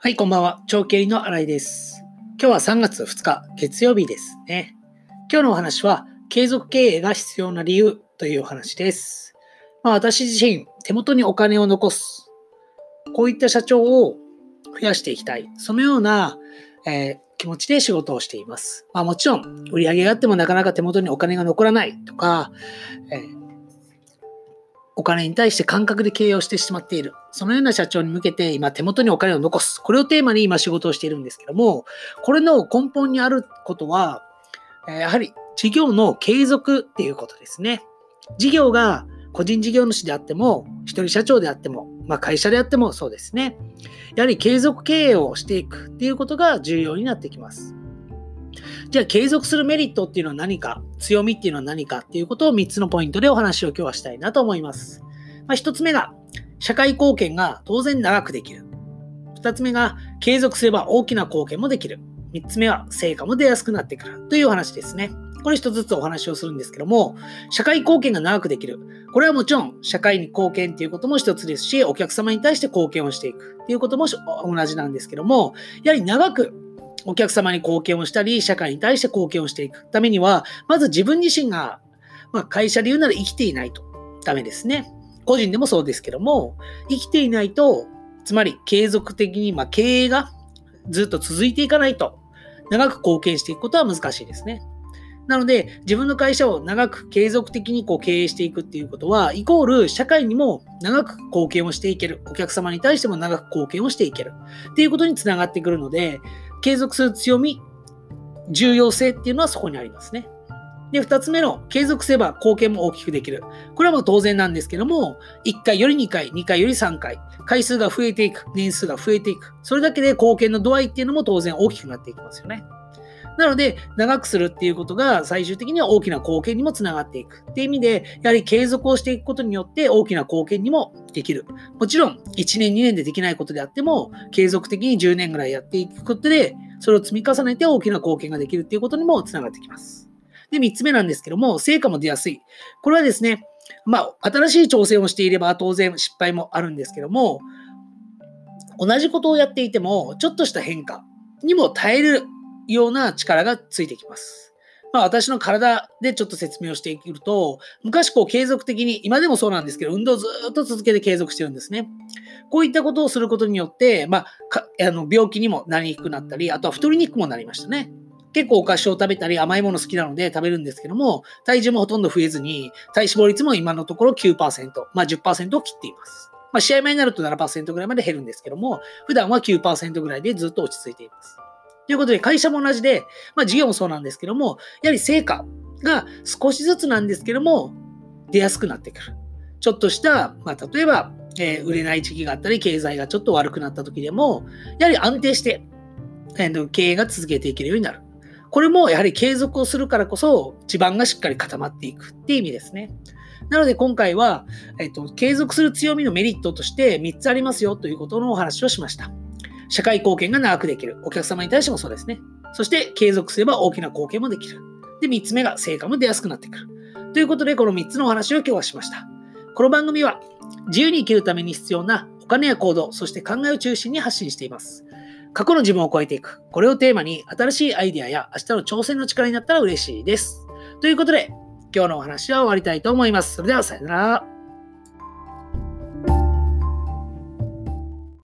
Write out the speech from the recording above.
はい、こんばんは。長経理の新井です。今日は3月2日、月曜日ですね。今日のお話は、継続経営が必要な理由というお話です。まあ、私自身、手元にお金を残す。こういった社長を増やしていきたい。そのような、えー気持ちで仕事をしています。まあ、もちろん、売り上げがあってもなかなか手元にお金が残らないとか、えーお金に対して感覚で経営をしてしまっている。そのような社長に向けて今手元にお金を残す。これをテーマに今仕事をしているんですけども、これの根本にあることは、やはり事業の継続っていうことですね。事業が個人事業主であっても、一人社長であっても、まあ会社であってもそうですね。やはり継続経営をしていくっていうことが重要になってきます。じゃあ継続するメリットっていうのは何か、強みっていうのは何かっていうことを3つのポイントでお話を今日はしたいなと思います。まあ、1つ目が、社会貢献が当然長くできる。2つ目が、継続すれば大きな貢献もできる。3つ目は、成果も出やすくなってくるという話ですね。これ1つずつお話をするんですけども、社会貢献が長くできる。これはもちろん、社会に貢献っていうことも1つですし、お客様に対して貢献をしていくっていうことも同じなんですけども、やはり長くお客様に貢献をしたり、社会に対して貢献をしていくためには、まず自分自身が、まあ、会社で言うなら生きていないとダメですね。個人でもそうですけども、生きていないと、つまり継続的に、まあ、経営がずっと続いていかないと、長く貢献していくことは難しいですね。なので、自分の会社を長く継続的にこう経営していくっていうことは、イコール社会にも長く貢献をしていける。お客様に対しても長く貢献をしていける。っていうことにつながってくるので、継続する強み、重要性っていうのはそこにありますね。で、二つ目の継続すれば貢献も大きくできる。これはもう当然なんですけども、1回より2回、2回より3回、回数が増えていく、年数が増えていく。それだけで貢献の度合いっていうのも当然大きくなっていきますよね。なので、長くするっていうことが最終的には大きな貢献にもつながっていく。っていう意味で、やはり継続をしていくことによって大きな貢献にもできる。もちろん、1年、2年でできないことであっても、継続的に10年ぐらいやっていくことで、それを積み重ねて大きな貢献ができるっていうことにもつながってきます。で、3つ目なんですけども、成果も出やすい。これはですね、まあ、新しい挑戦をしていれば当然失敗もあるんですけども、同じことをやっていても、ちょっとした変化にも耐えるような力がついてきます。まあ、私の体でちょっと説明をしていくと、昔こう継続的に、今でもそうなんですけど、運動をずっと続けて継続してるんですね。こういったことをすることによって、まあ、あの病気にもなりにくくなったり、あとは太りにくくもなりましたね。結構お菓子を食べたり甘いもの好きなので食べるんですけども、体重もほとんど増えずに、体脂肪率も今のところ9%、まあ10%を切っています。まあ試合前になると7%ぐらいまで減るんですけども、普段は9%ぐらいでずっと落ち着いています。ということで、会社も同じで、まあ事業もそうなんですけども、やはり成果が少しずつなんですけども、出やすくなってくる。ちょっとした、まあ例えば、えー売れない時期があったり、経済がちょっと悪くなった時でも、やはり安定して、えー経営が続けていけるようになる。これもやはり継続をするからこそ地盤がしっかり固まっていくっていう意味ですね。なので今回は、えっと、継続する強みのメリットとして3つありますよということのお話をしました。社会貢献が長くできる。お客様に対してもそうですね。そして継続すれば大きな貢献もできる。で、3つ目が成果も出やすくなってくる。ということでこの3つのお話を今日はしました。この番組は自由に生きるために必要なお金や行動、そして考えを中心に発信しています。過去の自分を超えていく。これをテーマに新しいアイデアや明日の挑戦の力になったら嬉しいです。ということで、今日のお話は終わりたいと思います。それではさよなら。